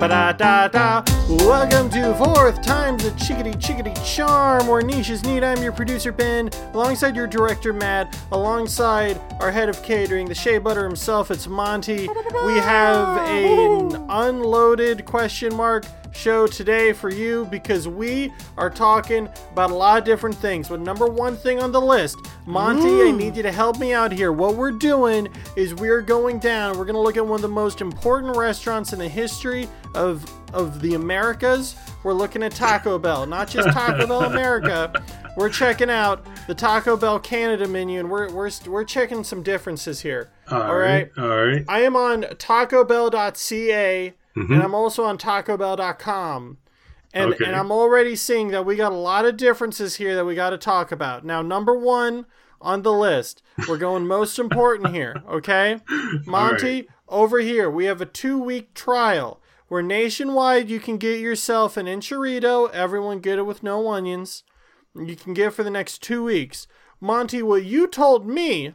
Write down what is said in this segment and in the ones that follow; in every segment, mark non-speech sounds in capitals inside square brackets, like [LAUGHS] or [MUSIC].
Ba da da da. Welcome to fourth time's a chickadee chickadee charm, where niches need. I'm your producer Ben, alongside your director Matt, alongside our head of catering, the shea butter himself. It's Monty. We have an unloaded question mark show today for you because we are talking about a lot of different things. But number one thing on the list, Monty, I mm. need you to help me out here. What we're doing is we're going down. We're going to look at one of the most important restaurants in the history of of the Americas. We're looking at Taco Bell, not just Taco Bell [LAUGHS] America. We're checking out the Taco Bell Canada menu, and we're we're we're checking some differences here. All right. All right. I am on TacoBell.ca Mm-hmm. and I'm also on TacoBell.com. And, Okay. and I'm already seeing that we got a lot of differences here that we got to talk about. Now, number one on the list, we're going most important here, okay? [LAUGHS] Monty, over here, we have a two week trial where nationwide you can get yourself an enchilito. Everyone get it with no onions. You can get it for the next two weeks. Monty, what you told me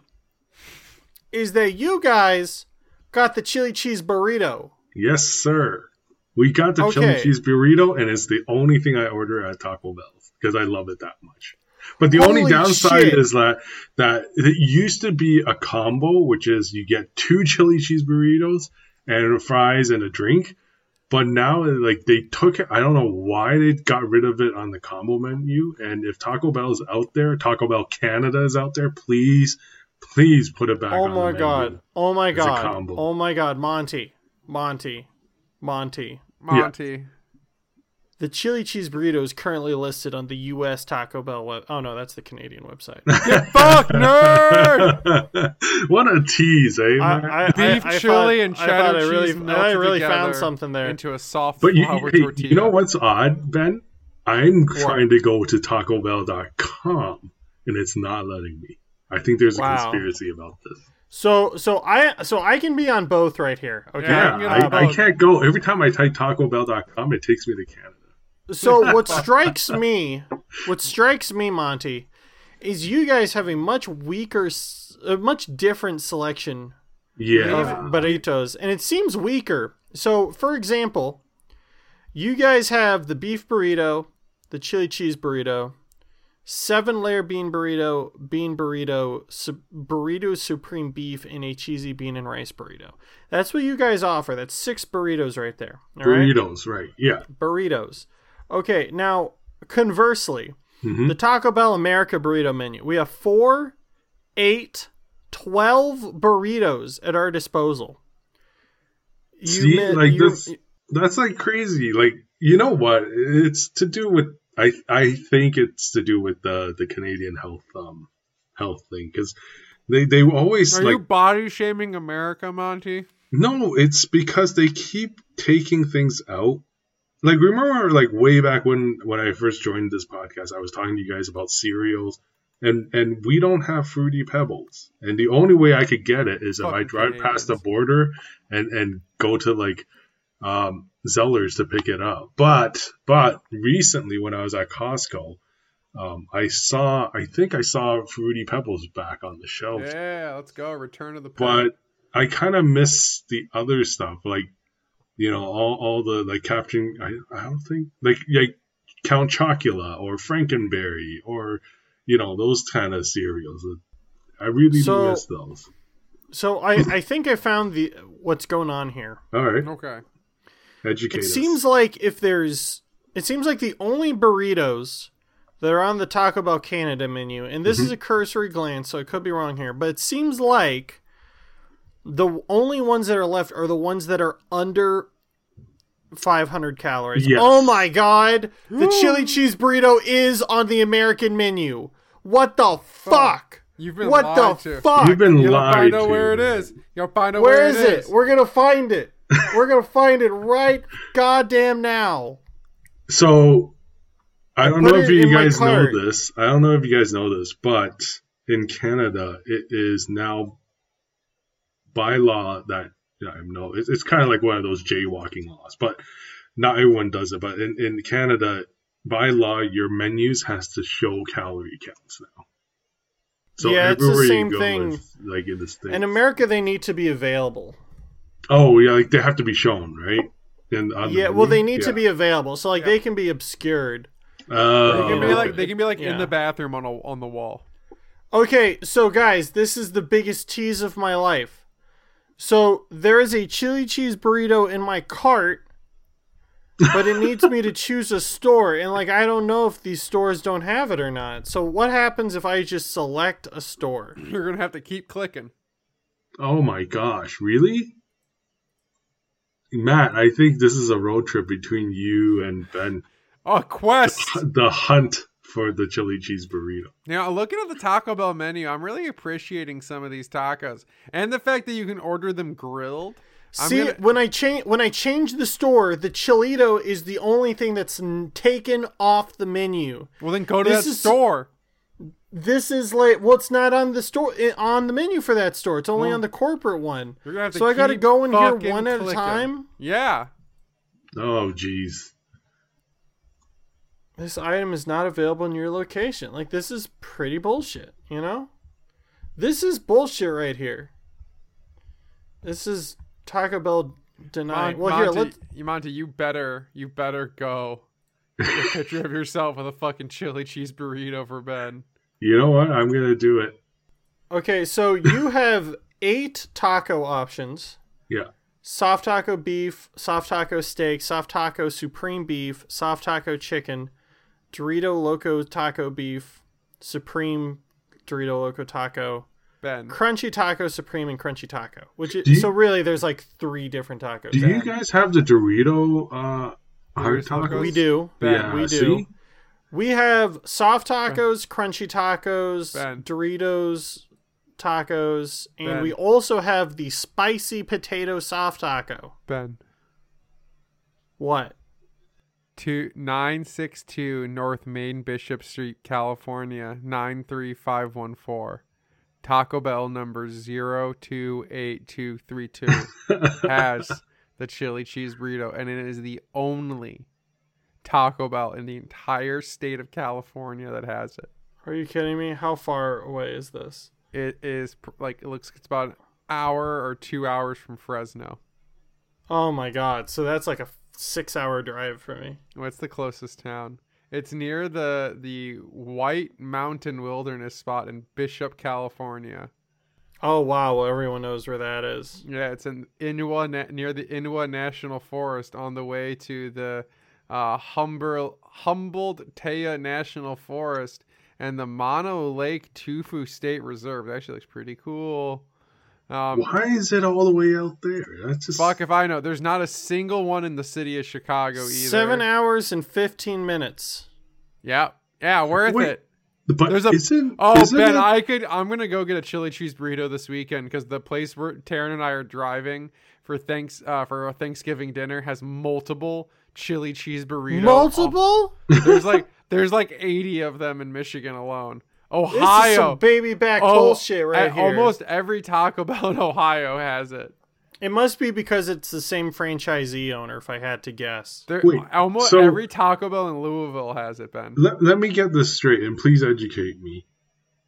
is that you guys got the chili cheese burrito. Yes, sir. We got the chili cheese burrito, and it's the only thing I order at Taco Bell because I love it that much. But the only downside shit. is that that it used to be a combo, which is you get two [LAUGHS] chili cheese burritos and fries and a drink. But now, like they took it, I don't know why they got rid of it on the combo menu. And if Taco Bell is out there, Taco Bell Canada is out there, please, please put it back. Oh on the my god. Oh my god. combo. Oh my god, Monty. Monty. Monty. Monty. The chili cheese burrito is currently listed on the US Taco Bell web. Oh no, that's the Canadian website. [LAUGHS] Fuck nerd. [LAUGHS] what a tease, eh? I. I, Beef I, I chili thought- and cheddar I cheese really, melted I really together found something there. into a soft But you, flour hey, tortilla. you know what's odd, Ben? I'm trying to go to TacoBell.com and it's not letting me. I think there's a Wow. conspiracy about this. So so I so I can be on both right here. Okay. Yeah, Yeah, I'm I, I can't go. Every time I type TacoBell.com, it takes me to Canada. So what strikes me, what strikes me, Monty, is you guys have a much weaker, a much different selection Yeah. of burritos, and it seems weaker. So, for example, you guys have the beef burrito, the chili cheese burrito, seven layer bean burrito, bean burrito, su- burrito supreme beef, and a cheesy bean and rice burrito. That's what you guys offer. That's six burritos right there. All right, Burritos, right. Yeah. burritos. Okay, now conversely, Mhm. the Taco Bell America burrito menu. We have four, eight, twelve burritos at our disposal. You See, mi- like you- this, that's like crazy. Like, you know what? It's to do with, I, I think it's to do with the, the Canadian health, um, health thing. Cause they, they always Are like, you body shaming America, Monty? No, it's because they keep taking things out. Like remember like way back when when I first joined this podcast, I was talking to you guys about cereals and and we don't have fruity pebbles. And the only way I could get it is if I Fucking drive past the border and and go to like um Zellers to pick it up. But but recently when I was at Costco, um, I saw I think I saw fruity pebbles back on the shelves Yeah, let's go. Return to the but I kind of miss the other stuff, like you know, all, all the like Captain. I, I don't think like like Count Chocula or Frankenberry or you know those kind of cereals. I really So- miss those. so I, I think I found the what's going on here. All right, Okay. Educate It us. seems like if there's, it seems like the only burritos that are on the Taco Bell Canada menu, and this is mm-hmm. a cursory glance, so I could be wrong here, but it seems like the only ones that are left are the ones that are under 500 calories. Yes. Oh my god, the chili cheese burrito is on the American menu. What the fuck? You've been What lied the to. fuck? You've been You'll lied find out to. where it is. You'll find out Where where is it? We're gonna find it. We're gonna find it right goddamn now. So I don't put know if you guys know this. I don't know if you guys know this, but in Canada, it is now by law that yeah, I know it's, it's kind of like one of those jaywalking laws, but not everyone does it. But in, in Canada, by law, your menus has to show calorie counts now. So Yeah, it's the same thing. with, like in the states. In America, they need to be available. Oh yeah, like they have to be shown, right? In, on the yeah, well, they menu? need to be available, so like Yeah. they can be obscured. Oh, They can be like they can be like in the bathroom on a, on the wall. Okay, so guys, this is the biggest tease of my life. So there is a chili cheese burrito in my cart, but it needs me to [LAUGHS] choose a store, and like I don't know if these stores don't have it or not. So what happens if I just select a store? You're gonna have to keep clicking. oh my gosh, really? Matt, I think this is a road trip between you and Ben. Oh, quest. [LAUGHS] The hunt for the chili cheese burrito. Now, looking at the Taco Bell menu, I'm really appreciating some of these tacos and the fact that you can order them grilled. See, gonna- when I change when I change the store, the chilito is the only thing that's n- taken off the menu. well, then go to this that is- store. This is like well, it's not on the store eh, on the menu for that store. It's only Well, on the corporate one. You're gonna have to So I got to go in here one at a clicking. time. Yeah. Oh, jeez. This item is not available in your location. Like this is pretty bullshit, you know? This is bullshit right here. This is Taco Bell denying. Mon- well, here, Monty, let's Monty, you better, you better go. [LAUGHS] Get a picture of yourself with a fucking chili cheese burrito for Ben. You know what? I'm gonna do it. Okay, so you [LAUGHS] have 8 taco options. Yeah. Soft taco beef, soft taco steak, soft taco supreme beef, soft taco chicken, Dorito Loco taco beef, supreme Dorito Loco taco, Ben. crunchy taco supreme and crunchy taco which is, you- so really there's like three different tacos Do you guys have the Dorito uh, hard Doritos Locos? tacos? we do Ben, yeah, we do see? We have soft tacos crunchy tacos Ben. doritos tacos and Ben. we also have the spicy potato soft taco Ben. what Two nine six two North Main Bishop Street, California nine three five one four. Taco Bell number zero two eight two three two [LAUGHS] has the chili cheese burrito, and it is the only Taco Bell in the entire state of California that has it. are you kidding me how far away is this It is like it looks it's about an hour or two hours from Fresno. oh my god so that's like a six hour drive for me What's the closest town? It's near the the White Mountain Wilderness spot in Bishop, California. oh wow well everyone knows where that is Yeah, it's in Inyo near the Inyo National Forest on the way to the uh, Humber, Humboldt-Toiyabe National Forest and the Mono Lake Tufa State Reserve. That actually looks pretty cool. Um, Why is it all the way out there? That's just fuck if I know. There's not a single one in the city of Chicago either. seven hours and 15 minutes Yeah, yeah, worth Wait, it. But There's a- isn't, Oh, isn't Ben, it- I could. I'm gonna go get a chili cheese burrito this weekend because the place where Taryn and I are driving for thanks uh, for our Thanksgiving dinner has multiple chili cheese burrito. multiple There's like there's like 80 of them in Michigan alone. This is Ohio. some baby back Oh, bullshit right here. Almost every Taco Bell in Ohio has it. It must be because it's the same franchisee owner, if I had to guess. There, Wait, almost so- every Taco Bell in Louisville has it, Ben. let, let me get this straight and please educate me.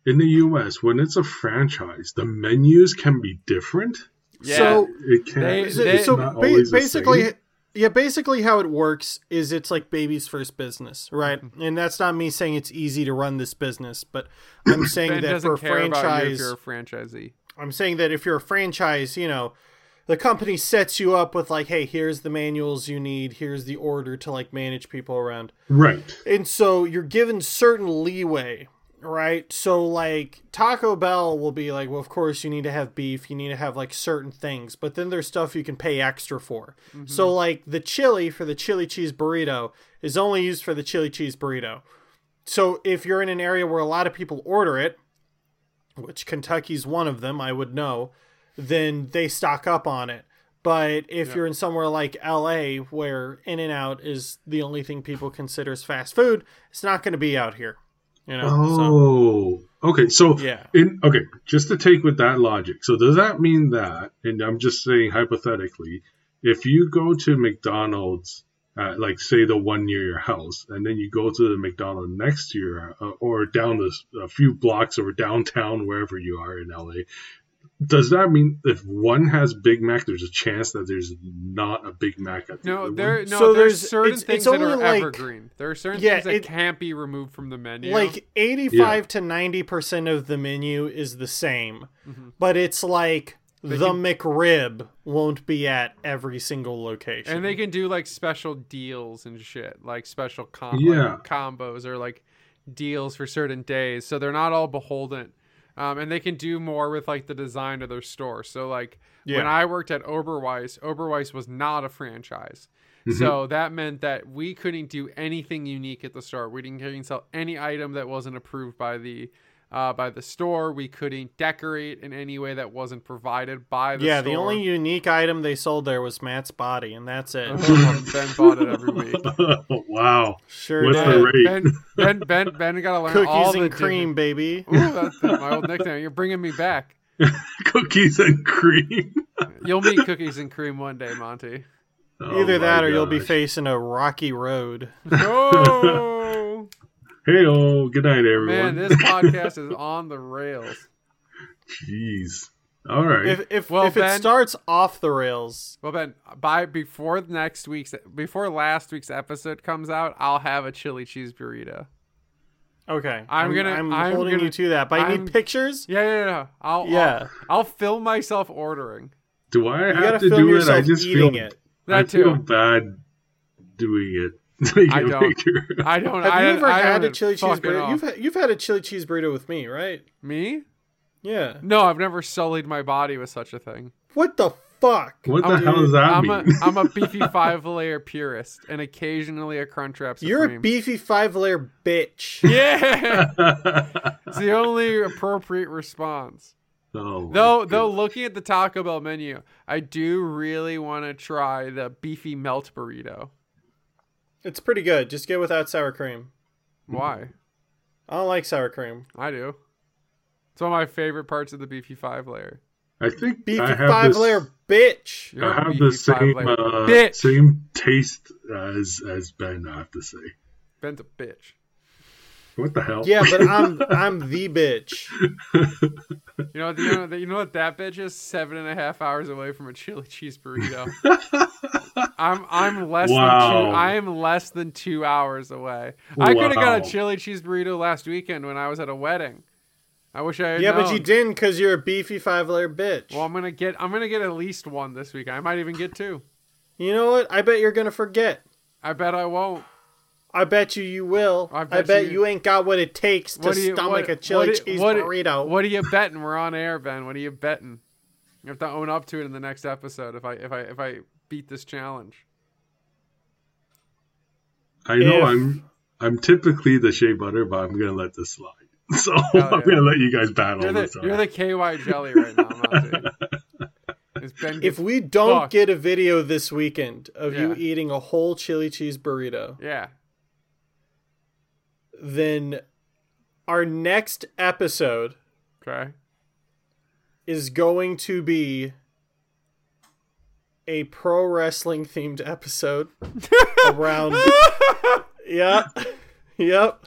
In the US, when it's a franchise, the menus can be different. Yeah. So, It can. They- it's so, they- so not ba- always the basically, same. Yeah, basically how it works is it's like baby's first business, right? Mm-hmm. And that's not me saying it's easy to run this business, but I'm [COUGHS] saying Ben that for a care about you if you're a franchisee. I'm saying that if you're a franchise, you know, the company sets you up with like, hey, here's the manuals you need, here's the order to like manage people around. right. And so you're given certain leeway, right? So like Taco Bell will be like, well, of course you need to have beef, you need to have like certain things, but then there's stuff you can pay extra for. Mm-hmm. So like the chili for the chili cheese burrito is only used for the chili cheese burrito. So if you're in an area where a lot of people order it, which Kentucky's one of them, I would know, then they stock up on it. But if you're in somewhere like LA where In and Out is the only thing people consider as fast food, it's not going to be out here. You know? So, Oh, okay. So, yeah. in okay, just to take with that logic. So, does that mean that? And I'm just saying hypothetically, if you go to McDonald's, uh, like say the one near your house, and then you go to the McDonald's next to your, uh, or down this a few blocks or downtown wherever you are in LA, does that mean if one has Big Mac, there's a chance that there's not a Big Mac at the No, other there one? no. So there's, there's- certain it's- things it's that are like- evergreen. There are certain Yeah, things that it- can't be removed from the menu. Like 85 to 90% of the menu is the same, Mm-hmm. but it's like the can- McRib won't be at every single location. and they can do like special deals and shit, like special com- Yeah. like, combos or like deals for certain days. So they're not all beholden. Um, and they can do more with like the design of their store. So like when I worked at Oberweis, Oberweis was not a franchise. Mm-hmm. So that meant that we couldn't do anything unique at the store. We didn't, couldn't sell any item that wasn't approved by the uh, by the store. We couldn't decorate in any way that wasn't provided by the store yeah, store. the only unique item they sold there was Matt's body, and that's it. ben bought it every week. [LAUGHS] wow. Sure What's did. the rate? Ben, ben, Ben, Ben got to learn all Cookies the and cream, baby. Ooh, that's my old nickname. You're bringing me back. [LAUGHS] Cookies and cream. [LAUGHS] You'll meet cookies and cream one day, Monty. Oh Either that or you'll be facing a rocky road. Oh Hey, oh, good night, everyone. man, this podcast is on the rails. Jeez. All right. If if, Well, if it starts off the rails, Well, Ben, by before next week's before last week's episode comes out, I'll have a chili cheese burrito. okay. I'm gonna- I'm, I'm holding gonna- you to that. But I need pictures. Yeah, yeah, yeah. I'll, I'll- Yeah. I'll, film myself ordering. Do I You have gotta do it? I just eating feel it. I That feel bad doing it. [LAUGHS] Taking I a don't. picture. I don't. Have I, you ever I had don't a chili cheese burrito? off. You've had, you've had a chili cheese burrito with me, right? Me? Yeah. No, I've never sullied my body with such a thing. What the fuck? What the I'm- hell does that I'm a mean? I'm a [LAUGHS] beefy five layer purist and occasionally a Crunchwrap Supreme. You're a beefy five layer bitch. [LAUGHS] Yeah, it's the only appropriate response. oh, my Though, though, looking at the Taco Bell menu, I do really want to try the beefy melt burrito. It's pretty good. Just get without sour cream. Why? I don't like sour cream. I do. It's one of my favorite parts of the beefy five layer. I think Beefy I have five this, layer bitch. You're I a have the same uh, same taste as as Ben. I have to say. Ben's a bitch. What the hell? Yeah, but I'm [LAUGHS] I'm the bitch. You know, you know, you know what that bitch is? Seven and a half hours away from a chili cheese burrito. [LAUGHS] I'm I'm less than two. I am less than two hours away. I could have got a chili cheese burrito last weekend when I was at a wedding. I wish I had Yeah, but you didn't because you're a beefy five layer bitch. Well, I'm gonna get I'm gonna get at least one this week. I might even get two. you know what? I bet you're gonna forget. I bet I won't. I bet you you will. I I bet bet, you- you... ain't got what it takes to you stomach what, a chili what, cheese what, burrito. What are you betting? We're on air, Ben. What are you betting? You have to own up to it in the next episode if I if I if I beat this challenge. I know If- I'm I'm typically the shea butter, but I'm gonna let this slide. [LAUGHS] So oh, yeah. I'm gonna let you guys battle You're the this. you're the KY jelly right now, Monty. [LAUGHS] It's Ben if we don't fucked. get a video this weekend of you eating a whole chili cheese burrito, yeah, then our next episode okay. is going to be a pro wrestling themed episode [LAUGHS] around [LAUGHS] Yep. Yep.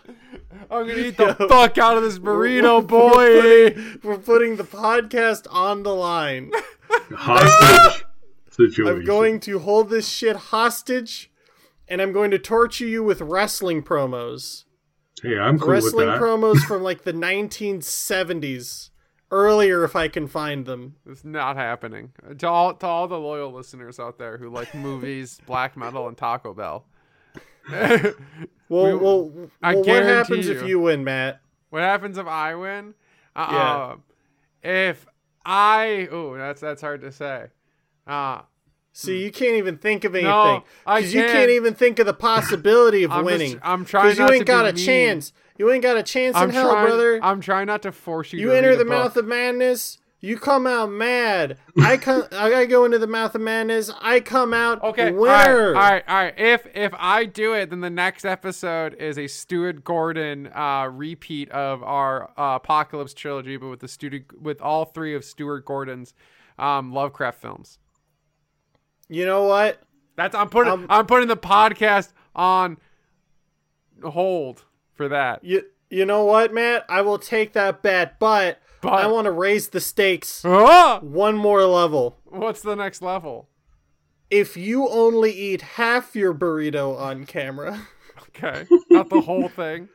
I'm gonna eat the Yo. fuck out of this burrito, We're boy. putting, we're putting the podcast on the line. hostage situation. I'm going to hold this shit hostage and I'm going to torture you with wrestling promos. Hey, I'm cool wrestling with that. promos from [LAUGHS] like the 1970s. Earlier if I can find them. It's not happening. To all to all the loyal listeners out there who like movies, [LAUGHS] black metal, and Taco Bell. [LAUGHS] Well, We- well, I well what guarantee happens if you. you win, Matt? What happens if I win? Uh, If I oh, that's that's hard to say. Uh See, you can't even think of anything. No, I you can't. can't even think of the possibility of I'm just- winning. I'm trying Because you ain't to got a mean. chance. You ain't got a chance I'm in hell, trying, brother. I'm trying not to force you. you to enter the book. mouth of madness. You come out mad. [LAUGHS] I come. I go into the mouth of madness. I come out Okay, winner. all right, all right, all right. If if I do it, then the next episode is a Stuart Gordon uh, repeat of our uh, Apocalypse trilogy, but with the student with all three of Stuart Gordon's um, Lovecraft films. You know what? That's I'm putting Um, I'm putting the podcast on hold for that. You you know what, Matt? I will take that bet, but But I want to raise the stakes Ah! one more level. what's the next level? If you only eat half your burrito on camera, [LAUGHS] Okay, not the whole thing.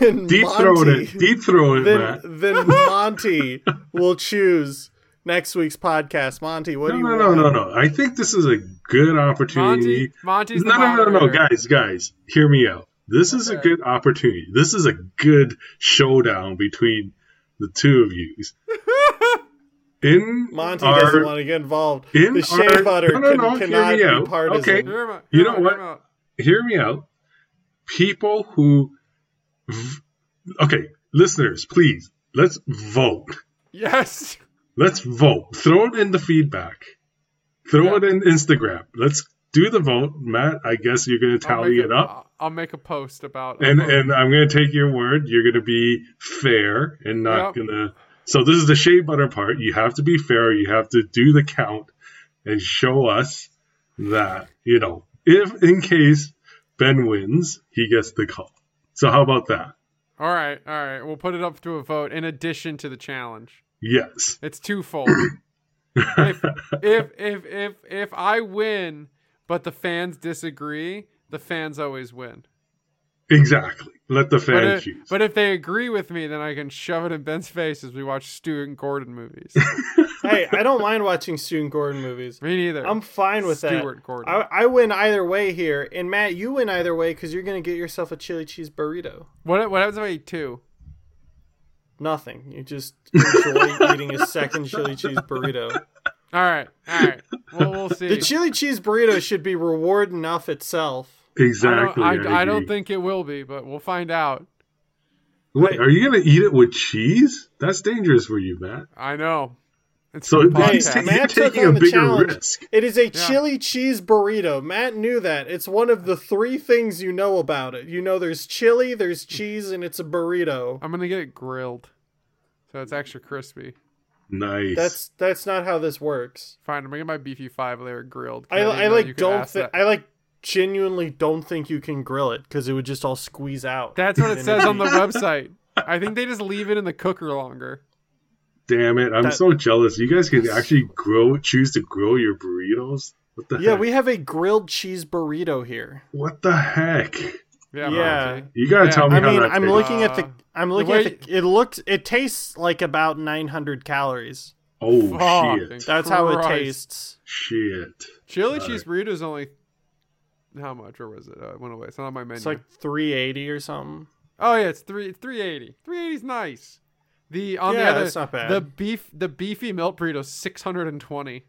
then Deep throat Monty, it. Deep throat it, then, Matt. then [LAUGHS] Monty will choose next week's podcast. Monty, what No, do you no, want? no, no, no. I think this is a good opportunity. Monty, Monty's the no, no, no, no, guys, guys, hear me out. This is a good opportunity. This is a good showdown between the two of you. [LAUGHS] In Monty our, doesn't want to get involved. in the shea our- butter no, no, can, no, hear cannot be out. partisan. Okay. Hear out, You know what? hear out. hear me out. People who, v- okay, listeners, please let's vote. Yes. Let's vote. Throw it in the feedback. Throw Yeah. it in Instagram. Let's do the vote. Matt, I guess you're going to tally it a- up. I'll make a post about. and and I'm gonna take your word. You're gonna be fair and not Yep. gonna. So this is the shea butter part. You have to be fair. You have to do the count and show us that you know if in case Ben wins, he gets the call. So how about that? all right, all right. We'll put it up to a vote in addition to the challenge. Yes. It's twofold. [COUGHS] if if if if if I win, but the fans disagree, the fans always win. Exactly. Let the But fans if, choose. but if they agree with me, then I can shove it in Ben's face as we watch Stuart Gordon movies. [LAUGHS] hey, I don't mind watching Stuart Gordon movies. me neither. I'm fine with Stuart that. Gordon. I, I win either way here, and Matt, you win either way because you're gonna get yourself a chili cheese burrito. what what happens if I eat two? Nothing. You just enjoy [LAUGHS] eating a second chili cheese burrito. All right, all right. Well, we'll see. The chili cheese burrito should be reward enough itself. exactly. I don't, I, I don't think it will be, but we'll find out. Wait, are you gonna eat it with cheese? That's dangerous for you, Matt. I know. It's So for the he's, podcast. Matt he's took taking a bigger challenge. risk. It is a chili cheese burrito. Matt knew that. It's one of the three things you know about it. You know there's chili, there's cheese, and it's a burrito. I'm gonna get it grilled, so it's extra crispy. Nice. That's that's not how this works. Fine, I'm gonna get my beefy five layer grilled. I, didn't I even know you like don't ask think. I like genuinely don't think you can grill it because it would just all squeeze out. That's what it says on the [LAUGHS] website. I think they just leave it in the cooker longer. Damn it! I'm That- so jealous. You guys can actually grow, choose to grill your burritos. What the Yeah, heck? we have a grilled cheese burrito here. What the heck? Yeah. Yeah. You gotta Yeah. tell me I how mean, that I'm tastes. looking at the I'm looking way- at the it looks. it tastes like about 900 calories. Oh Fucking shit! That's how it tastes. Shit! Chili Sorry. cheese burrito is only how much? Or was it? Uh, it went away. It's not on my menu. It's like 380 or something. oh yeah, it's three. It's three eighty. Three eighty is nice. The on Yeah, the other, that's not bad. The beef, the beefy milk burrito, six hundred and twenty.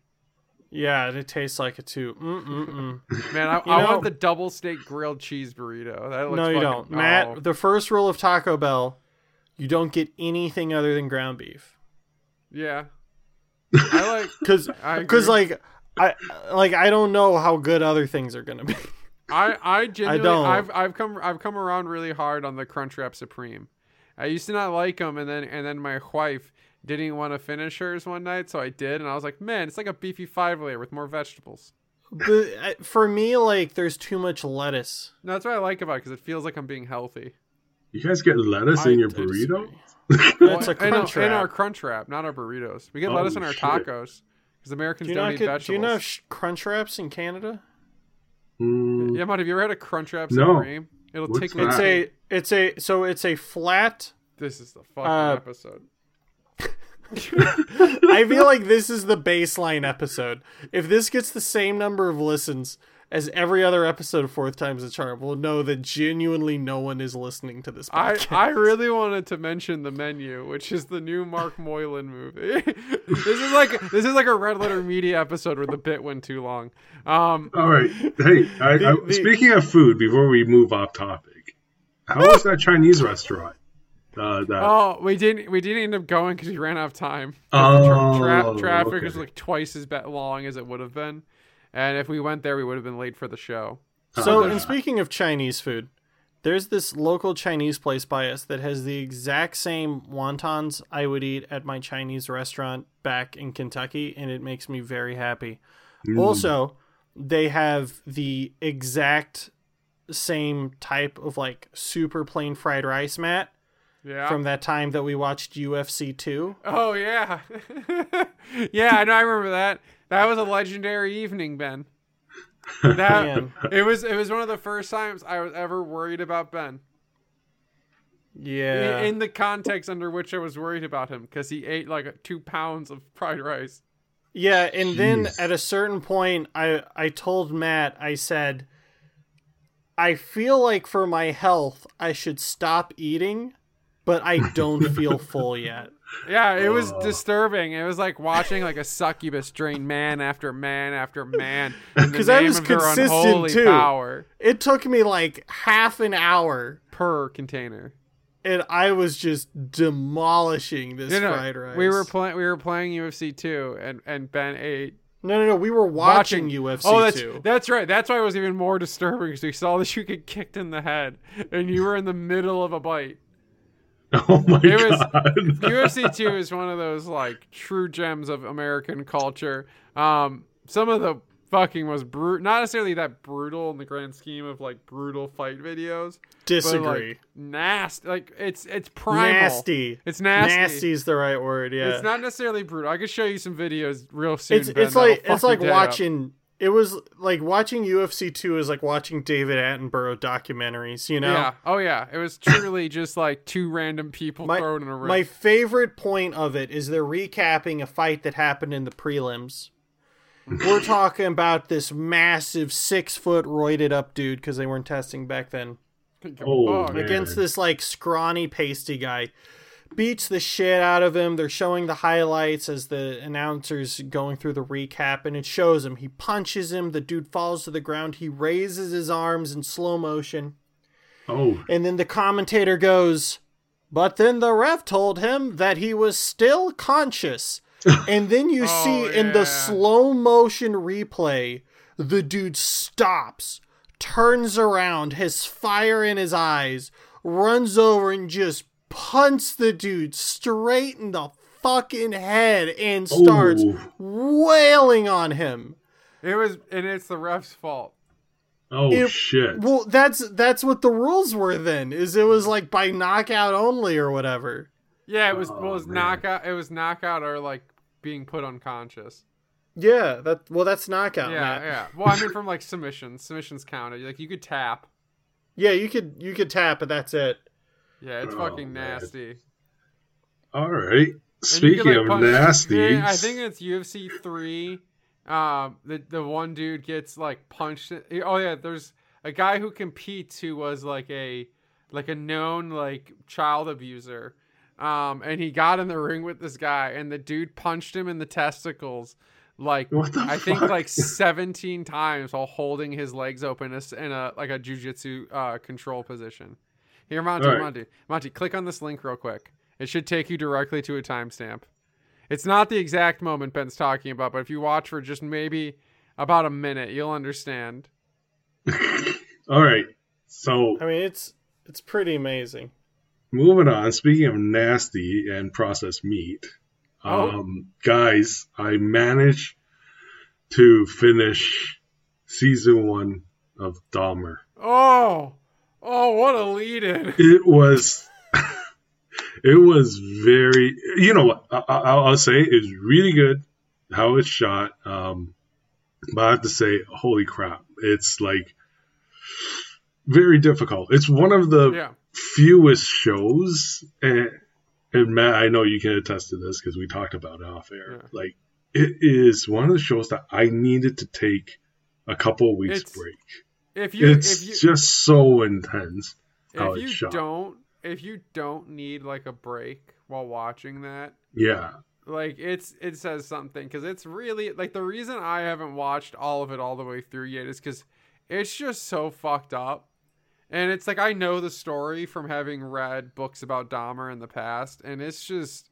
Yeah, and it tastes like it too. Mm-mm-mm. [LAUGHS] Man, I, I know- want the double steak grilled cheese burrito. That looks no, you fucking- don't. Matt, oh. the first rule of Taco Bell, you don't get anything other than ground beef. Yeah. I like. [LAUGHS] Cuz cuz like I like I don't know how good other things are going to be. [LAUGHS] I I genuinely don't. I've I've come I've come around really hard on the Crunchwrap Supreme. I used to not like them, and then and then my wife didn't want to finish hers one night, so I did, and I was like, man, it's like a beefy five layer with more vegetables. but for me like there's too much lettuce. No, that's what I like about it because it feels like I'm being healthy. You guys get lettuce I- in your I disagree. burrito? It's [LAUGHS] a in, crunch in our crunch wrap, not our burritos. We get Oh, lettuce in our shit. tacos because Americans do don't eat get, vegetables. do you know sh- crunch wraps in Canada? Mm, yeah, Mom, have you ever had a Crunchwrap No. Supreme? It'll What's take me. It's a it's a so it's a flat This is the fucking Uh, episode. [LAUGHS] I feel like this is the baseline episode. If this gets the same number of listens as every other episode of Fourth Time's a Charm, we'll know that genuinely no one is listening to this I, podcast. I really wanted to mention the menu, which is the new Mark Mylod movie. [LAUGHS] this is like this is like a red letter media episode where the bit went too long. Um, All right. Hey, I, I, The- the- speaking of food, before we move off topic, how was that Chinese restaurant? Uh, that oh, we didn't we didn't end up going because we ran out of time. Oh, Tra- traffic okay. was like twice as ba- long as it would have been, and if we went there, we would have been late for the show. So, Oh, and speaking of Chinese food, there's this local Chinese place by us that has the exact same wontons I would eat at my Chinese restaurant back in Kentucky, and it makes me very happy. Mm. Also, they have the exact same type of like super plain fried rice, Matt. Yeah. from that time that we watched UFC 2. Oh yeah, [LAUGHS] yeah. I know. I remember that. That was a legendary evening, Ben. [LAUGHS] That Man. it was. It was one of the first times I was ever worried about Ben. Yeah. In, in the context under which I was worried about him, because he ate like two pounds of fried rice. Yeah, and then at a certain point, I I told Matt, I said, I feel like for my health, I should stop eating, but I [LAUGHS] don't feel full yet. Yeah, it was Oh. disturbing. It was like watching like a succubus drain man after man after man [LAUGHS] because the 'Cause I was consistent, too. power It took me like half an hour, per container. and I was just demolishing this No, no, fried rice. we were playing. We were playing UFC two, and and Ben ate. no, no, no. We were watching, UFC Oh, that's too. that's right. That's why it was even more disturbing because we saw that you get kicked in the head, and you were in the middle of a bite. [LAUGHS] Oh my It was- god. [LAUGHS] UFC two is one of those like true gems of American culture. Um, some of the fucking was brutal, not necessarily that brutal in the grand scheme of like brutal fight videos, but Disagree. like nasty. Like it's it's primal. nasty. It's nasty. Nasty is the right word. Yeah. It's not necessarily brutal. I could show you some videos real soon. it's Ben, it's like it's like watching. up. Watching it was like watching UFC 2 is like watching David Attenborough documentaries, you know? Yeah. Oh yeah. It was truly [COUGHS] just like two random people My, thrown in a ring. my favorite point of it is they're recapping a fight that happened in the prelims. We're [COUGHS] talking about this massive six foot roided up dude because they weren't testing back then Oh, Fuck. man. against this like scrawny pasty guy. Beats the shit out of him. They're showing the highlights as the announcers going through the recap, and it shows him. He punches him. The dude falls to the ground. He raises his arms in slow motion. Oh, And then the commentator goes, But then the ref told him that he was still conscious. [LAUGHS] and then you Oh, see in the slow motion replay, the dude stops, turns around, has fire in his eyes, runs over and just punts the dude straight in the fucking head and starts Oh. wailing on him. it was, and it's the ref's fault. oh It- shit. Well, that's that's what the rules were then. Is it was like by knockout only or whatever. Yeah, it was. Oh, well, it oh, was man. knockout. It was knockout or like being put unconscious. Yeah, that well that's knockout. yeah, Matt. yeah. Well, I mean, from like submissions. Submissions counted. Like you could tap. Yeah, you could you could tap, but that's it. Yeah, it's Oh, fucking man. nasty. All right. Speaking like, of punch- nasty, I think it's UFC three. Um, the the one dude gets like punched. Oh yeah, there's a guy who competes who was like a like a known like child abuser. Um, and he got in the ring with this guy, and the dude punched him in the testicles, like I think fuck? like [LAUGHS] 17 times while holding his legs open in a like a jujitsu uh, control position. Here, Monty, All right. Monty, Monty, click on this link real quick. It should take you directly to a timestamp. It's not the exact moment Ben's talking about, but if you watch for just maybe about a minute, you'll understand. [LAUGHS] all right. So I mean, it's it's pretty amazing. moving on. Speaking of nasty and processed meat, Oh. um, guys, I managed to finish season one of Dahmer. Oh, oh, what a lead in! It was. [LAUGHS] It was very, you know what? I, I, I'll say it's really good how it's shot. Um, but I have to say, holy crap, it's like very difficult. It's one of the Yeah, fewest shows, and, and Matt, I know you can attest to this because we talked about it off air. Yeah. Like, it is one of the shows that I needed to take a couple of weeks It's- break. If you It's if you just so intense. how if you don't if you don't need like a break while watching that, Yeah. like it's it says something because it's really like the reason I haven't watched all of it all the way through yet is because it's just so fucked up. And it's like I know the story from having read books about Dahmer in the past, and it's just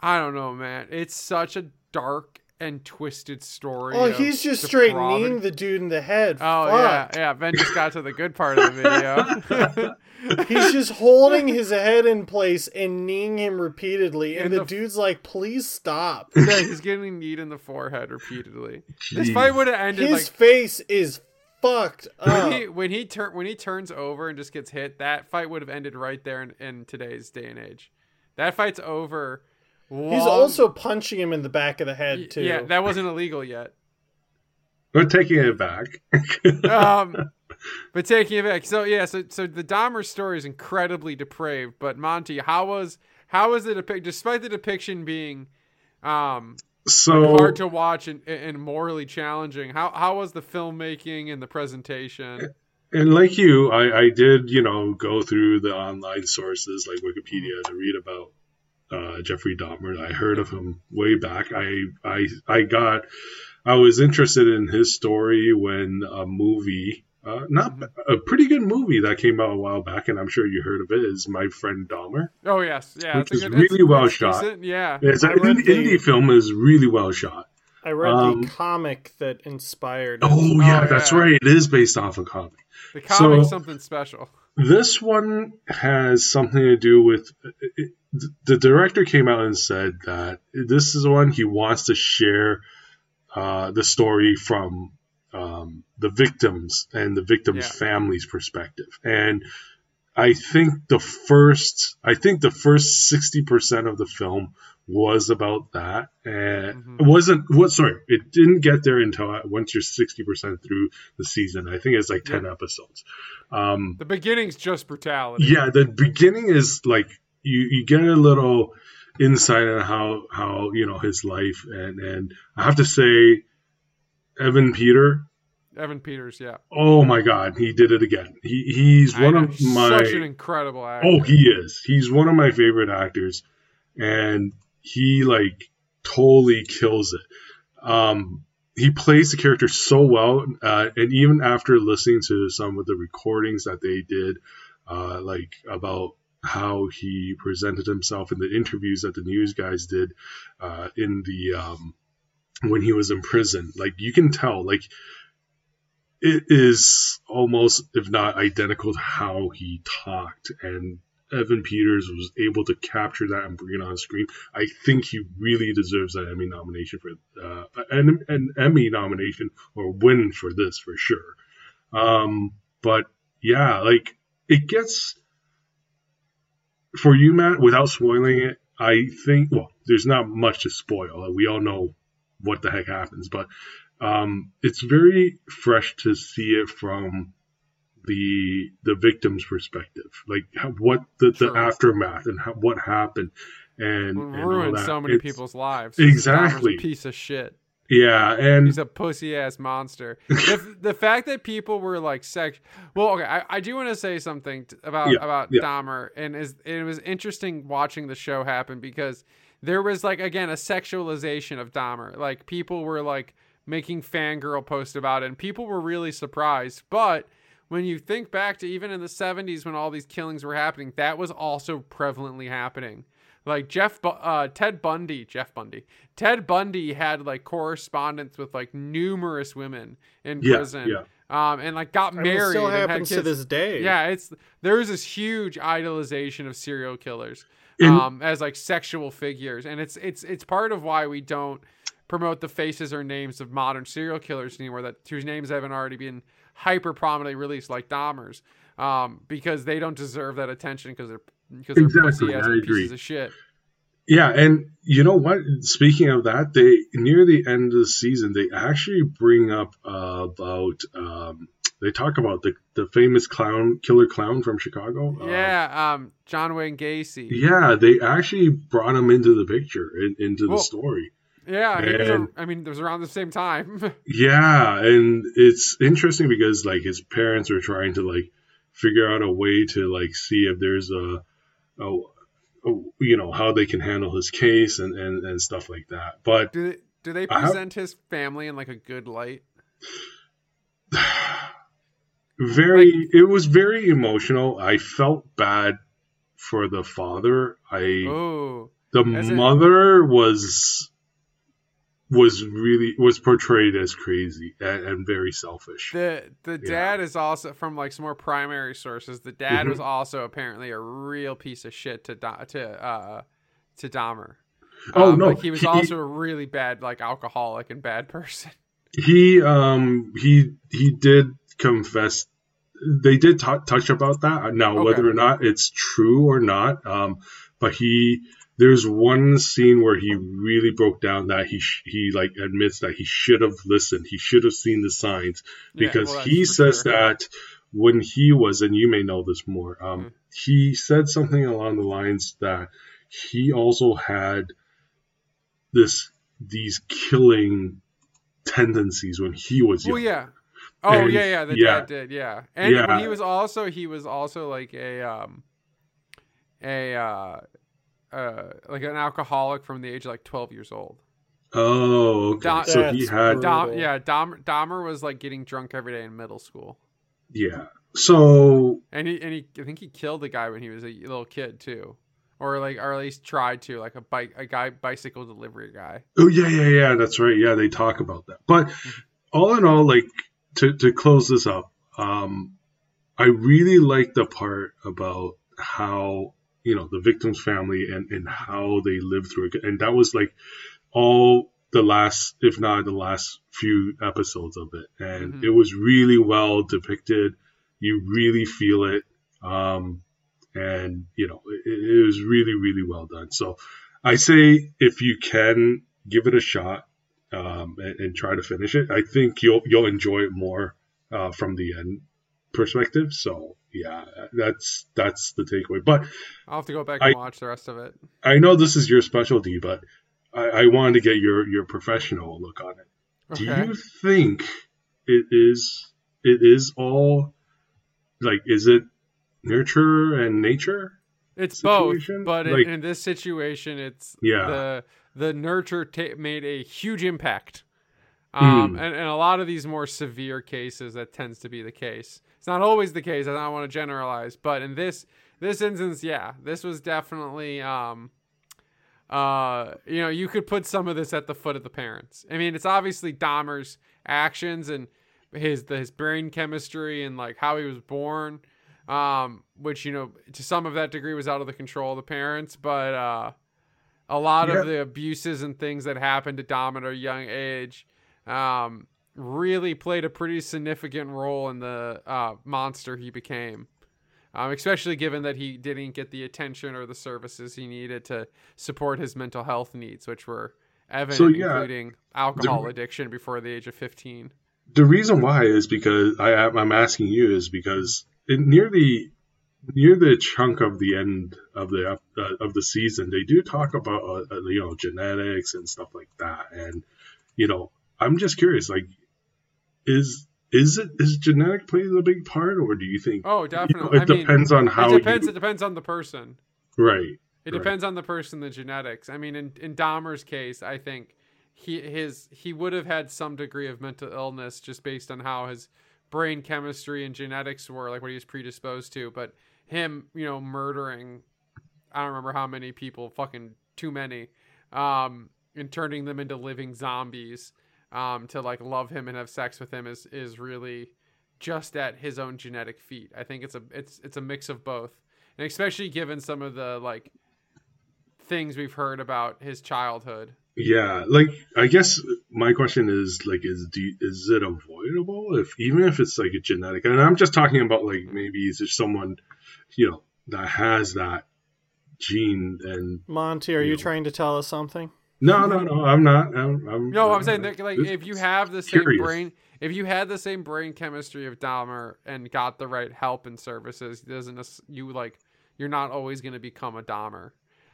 I don't know, man. It's such a dark and twisted story. Oh, he's just straight kneeing the dude in the head. Oh Fuck. yeah, yeah. Ben just got to the good part of the video. [LAUGHS] He's just holding his [LAUGHS] head in place and kneeing him repeatedly, and In the, the- dude's like, "Please stop." [LAUGHS] yeah, he's getting kneed in the forehead repeatedly. This fight would have ended His like face is fucked up. when he when he tur- when he turns over and just gets hit, that fight would have ended right there in, in today's day and age. That fight's over. He's also punching him in the back of the head too. yeah, that wasn't illegal yet. We're taking it back. [LAUGHS] um, but taking it back, so yeah, so so the Dahmer story is incredibly depraved. But Monty, how was how was the depict? Despite the depiction being um so hard to watch and, and morally challenging, how how was the filmmaking and the presentation? and like you, I, I did, you know, go through the online sources like Wikipedia to read about uh, Jeffrey Dahmer. I heard of him way back. I, I, I got, I was interested in his story when a movie, uh, not a pretty good movie that came out a while back, and I'm sure you heard of it, is My Friend Dahmer. Oh yes, yeah, Which it's a is good- it's- really well shot. decent, Yeah, It's an indie film is really well shot. I read Um, the comic that inspired. it. Oh yeah, Oh, that's right. It is based off a comic. the comic's So- something special. This one has something to do with it, the director came out and said that this is one he wants to share uh, the story from um, the victims and the victims' Yeah. families' perspective. And I think the first, I think the first sixty percent of the film was about that, and Mhm. it wasn't. What? Sorry, it didn't get there until once you're sixty percent through the season. I think it's like ten episodes. Um, The beginning's just brutality. yeah, the beginning is like you you get a little insight on how how you know his life and and I have to say, Evan Peter. Evan Peters, yeah. Oh my God, he did it again. He he's I one know, of he's my such an incredible actor. oh he is he's one of my favorite actors, and he like totally kills it. Um, he plays the character so well, uh, and even after listening to some of the recordings that they did, uh, like about how he presented himself in the interviews that the news guys did uh, in the um, when he was in prison, like you can tell, like it is almost, if not identical, to how he talked and. Evan Peters was able to capture that and bring it on screen. I think he really deserves that Emmy nomination for uh, an, an Emmy nomination or win for this for sure. Um, but yeah, like it gets for you, Matt. Without spoiling it, I think well, there's not much to spoil. We all know what the heck happens, but um, it's very fresh to see it from the the victim's perspective, like how, what the, the aftermath and how, what happened, and, and ruined so many It's- people's lives. Exactly. A piece of shit. Yeah, and He's a pussy ass monster. [LAUGHS] the, the fact that people were like sex. Well, okay, I, I do want to say something t- about Yeah, about yeah. Dahmer, and is it was interesting watching the show happen because there was like again a sexualization of Dahmer. Like people were like making fangirl posts about it, and people were really surprised. But when you think back to even in the 70s when all these killings were happening, that was also prevalently happening. Like Jeff, Bu- uh, Ted Bundy, Jeff Bundy, Ted Bundy had like correspondence with like numerous women in Yeah, prison, yeah. um, and like got I mean, it married. still and had happens to this day. Yeah, it's there's this huge idolization of serial killers And- um, as like sexual figures, and it's it's it's part of why we don't promote the faces or names of modern serial killers anymore that whose names haven't already been hyper prominently released like Dahmer's, um, because they don't deserve that attention because they're because they're Exactly, pussy ass I agree. pieces of shit. Yeah, and you know what? Speaking of that, they near the end of the season, they actually bring up uh, about um, they talk about the the famous clown killer clown from Chicago. Uh, Yeah, um, John Wayne Gacy. yeah, they actually brought him into the picture, in, into the story. Yeah, he was And- a, I mean, it was around the same time. [LAUGHS] Yeah, and it's interesting because like his parents are trying to like figure out a way to like see if there's a, a, a you know how they can handle his case and and, and stuff like that. But do they, do they I have- present his family in like a good light? [SIGHS] very it was very emotional i felt bad for the father i Oh, the mother was was really was portrayed as crazy and, and very selfish the the Yeah. dad is also from like some more primary sources. The dad Mhm. was also apparently a real piece of shit to to uh to Dahmer. Oh, Um, no, like he was he- also a really bad like alcoholic and bad [LAUGHS] person. he um he he did confess they did t- touch about that now Okay. whether or not it's true or not um, but he there's one scene where he really broke down that he sh- he like admits that he should have listened he should have seen the signs Yeah, because well, he says sure. that when he was and you may know this more um, Mm. he said something along the lines that he also had this these killing tendencies when he was young Well, yeah. Oh And- yeah, yeah. The yeah. dad did, yeah. And Yeah. when he was also he was also like a um a uh uh like an alcoholic from the age of like twelve years old. Oh, okay. Dom- so he had. Dom, yeah, Dom, Dahmer was like getting drunk every day in middle school, yeah. So and he and he I think he killed a guy when he was a little kid too, or like or at least tried to like a bike a guy bicycle delivery guy. oh yeah, yeah, yeah. That's right. Yeah, they talk about that. But all in all, like to to close this up, um, I really like the part about how you know the victim's family and and how they lived through it, and that was like all the last, if not the last few episodes of it, and Mhm. it was really well depicted. You really feel it, um, and you know it, it was really, really well done. So I say if you can give it a shot um, and, and try to finish it, I think you'll you'll enjoy it more uh, from the end perspective. So yeah, that's that's the takeaway. But I'll have to go back I- and watch the rest of it. I know this is your specialty, but I, I wanted to get your your professional look on it. Do you think it is it is all like is it nurture and nature? It's situation? both, but in, Like- in this situation, it's Yeah. the the nurture ta- made a huge impact. Um, Mm. and, and a lot of these more severe cases, that tends to be the case. It's not always the case. I don't want to generalize, but in this this instance, yeah, this was definitely. Um, uh, you know, you could put some of this at the foot of the parents. I mean, it's obviously Dahmer's actions and his the, his brain chemistry and like how he was born um, which you know to some of that degree was out of the control of the parents, but uh, a lot Yeah. of the abuses and things that happened to Dom at a young age um, really played a pretty significant role in the uh, monster he became. Um, especially given that he didn't get the attention or the services he needed to support his mental health needs, which were evident, So, yeah, including alcohol addiction before the age of 15. The reason why is because I I'm asking you is because in, near the near the chunk of the end of the uh, of the season, they do talk about uh, uh, you know genetics and stuff like that, and you know I'm just curious, like is is it is genetic plays a big part, or do you think Oh, you know, definitely. it I mean, depends on how it depends. you It depends on the person. right It Right. depends on the person, the genetics. I mean, in in Dahmer's case, I think he his he would have had some degree of mental illness just based on how his brain chemistry and genetics were, like what he was predisposed to. But him, you know, murdering, I don't remember how many people, fucking too many, um, and turning them into living zombies, um, to like love him and have sex with him is is really just at his own genetic feat. I think it's a it's it's a mix of both, and especially given some of the like things we've heard about his childhood. Yeah, like I guess my question is like, is do is it avoidable if even if it's like a genetic? And I'm just talking about like maybe is there someone, you know, that has that gene and Monty, are you Yeah. trying to tell us something? No, no, no, I'm not. I'm, I'm No, I'm saying that, like if you have the same curious. brain, if you had the same brain chemistry of Dahmer and got the right help and services, doesn't you like you're not always going to become a Dahmer.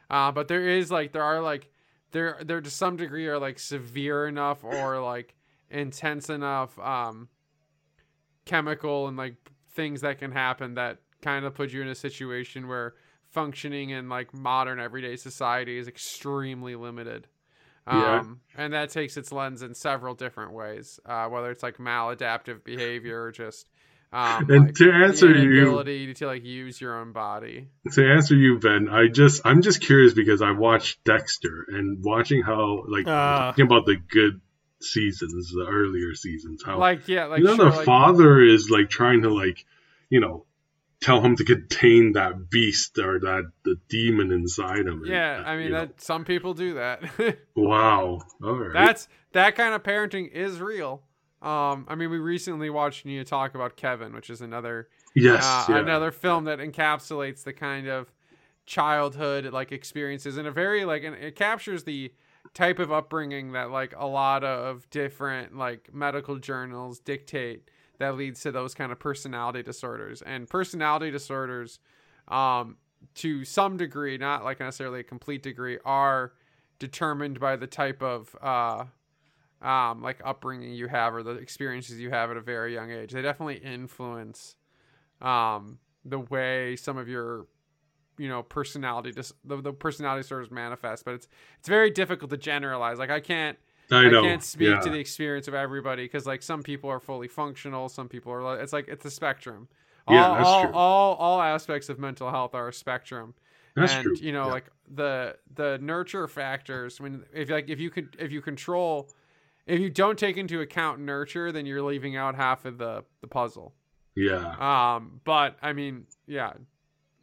Uh, but there is like there are like there there to some degree are like severe enough or like intense enough um chemical and like things that can happen that kind of put you in a situation where functioning in like modern everyday society is extremely limited. Yeah. Um, and that takes its lens in several different ways, uh, whether it's like maladaptive behavior or just um, And like to answer the you- inability to like use your own body. to answer you, Ben. I just I'm just curious because I watched Dexter and watching how like Ah. talking about the good seasons, the earlier seasons, how Like yeah, like you know sure, the like, father is like trying to like you know tell him to contain that beast or that the demon inside him. Yeah. uh, I mean you know, that some people do that. [LAUGHS] wow. All right. That's that kind of parenting is real. Um, I mean, we recently watched you talk about Kevin, which is another Yes, uh, yeah. another film that encapsulates the kind of childhood like experiences in a very like and it captures the type of upbringing that like a lot of different like medical journals dictate that leads to those kind of personality disorders. And personality disorders um to some degree not like necessarily a complete degree are determined by the type of uh um like upbringing you have or the experiences you have at a very young age. They definitely influence um the way some of your you know personality dis- the, the personality disorders manifest but it's it's very difficult to generalize. Like i can't I know. can't speak yeah. to the experience of everybody because like some people are fully functional some people are it's like it's a spectrum all, Yeah, that's all, true. all all aspects of mental health are a spectrum That's and true. you know yeah. like the the nurture factors when if like if you could if you control if you don't take into account nurture then you're leaving out half of the the puzzle yeah. um but i mean yeah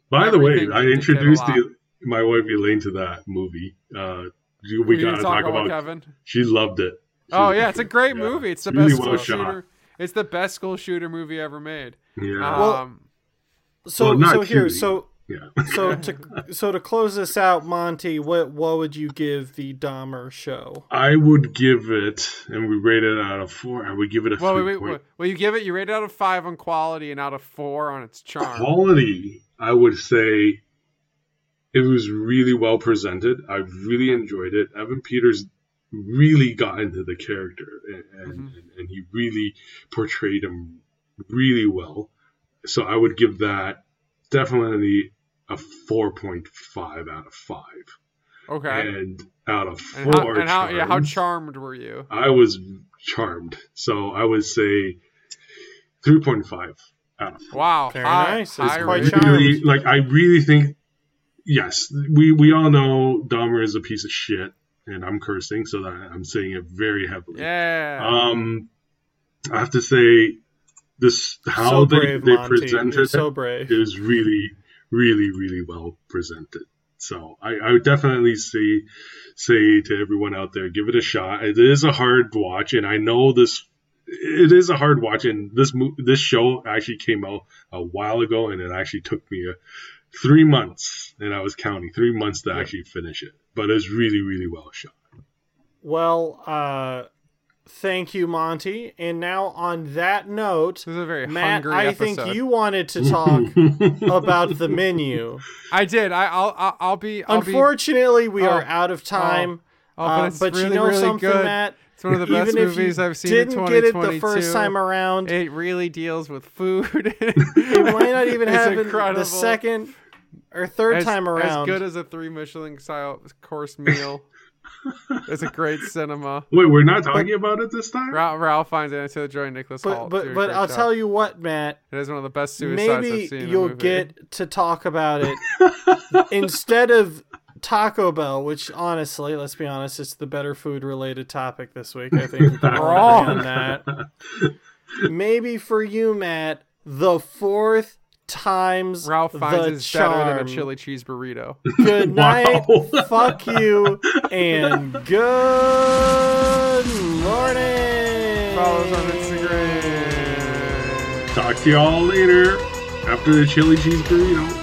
By the way, I can dictate a introduced the, my wife Elaine to that movie. Uh, we, We got need to talk about. Kevin. She loved it. She- Oh yeah, it's a great yeah. movie. It's the Really best well school shot. shooter. It's the best school shooter movie ever made. Yeah. Well, Um, So Well, not so here cutie. so yeah. so [LAUGHS] to so to close this out, Monty, what what would you give the Dahmer show? I would give it, and we rated it out of four. I would give it a well, three wait, wait, point wait. Well, you give it. You rate it out of five on quality and out of four on its charm. quality. I would say it was really well presented. I really enjoyed it. Evan Peters really got into the character, and and, Mhm. and he really portrayed him really well. So I would give that definitely a four point five out of five. Okay. And out of And how, four, and how, yeah, how charmed were you? I was charmed. So I would say 3.5 out of 4. Wow. Very high, nice. It's high quite rating. charmed. Really, like, I really think, yes, we, we all know Dahmer is a piece of shit, and I'm cursing, so that I'm saying it very heavily. Yeah. Um, I have to say, this how so they, brave, they Monty. presented You're so it brave. is really, really, really well presented. So I, I would definitely say say to everyone out there, give it a shot. It is a hard watch, and I know this. It is a hard watch, and this mo- this show actually came out a while ago, and it actually took me a, three months, and I was counting three months to actually finish it. But it's really, really well shot. Well, uh thank you, Monty. And now on that note, this is a very Matt, hungry I episode. think you wanted to [LAUGHS] talk about the menu. I did. I, I'll. I'll, I'll be. I'll be. Unfortunately, we Oh. are out of time. Oh, but uh, it's but really, you know really something, good. Matt? It's one of the best movies I've seen in didn't get it the first time around, It really deals with food. [LAUGHS] it might not even It's have incredible. the second or third as, time around. As good as a three Michelin style course meal. [LAUGHS] it's a great cinema. Wait, we're not talking about it this time. Ralph, Ralph Fiennes it into the joy Nicholas but Hoult. but but I'll tell you what, Matt. it is one of the best suicides I've Maybe seen. in a you'll movie. get to talk about it [LAUGHS] instead of Taco Bell, which honestly, let's be honest, it's the better food related topic this week. I think [LAUGHS] we can all on that. Maybe for you, Matt, the fourth times Ralph Fiennes the it's charm. better than a chili cheese burrito. Good night. Wow. Fuck you [LAUGHS] and good morning. Follow us on Instagram. Talk to y'all later after the chili cheese burrito.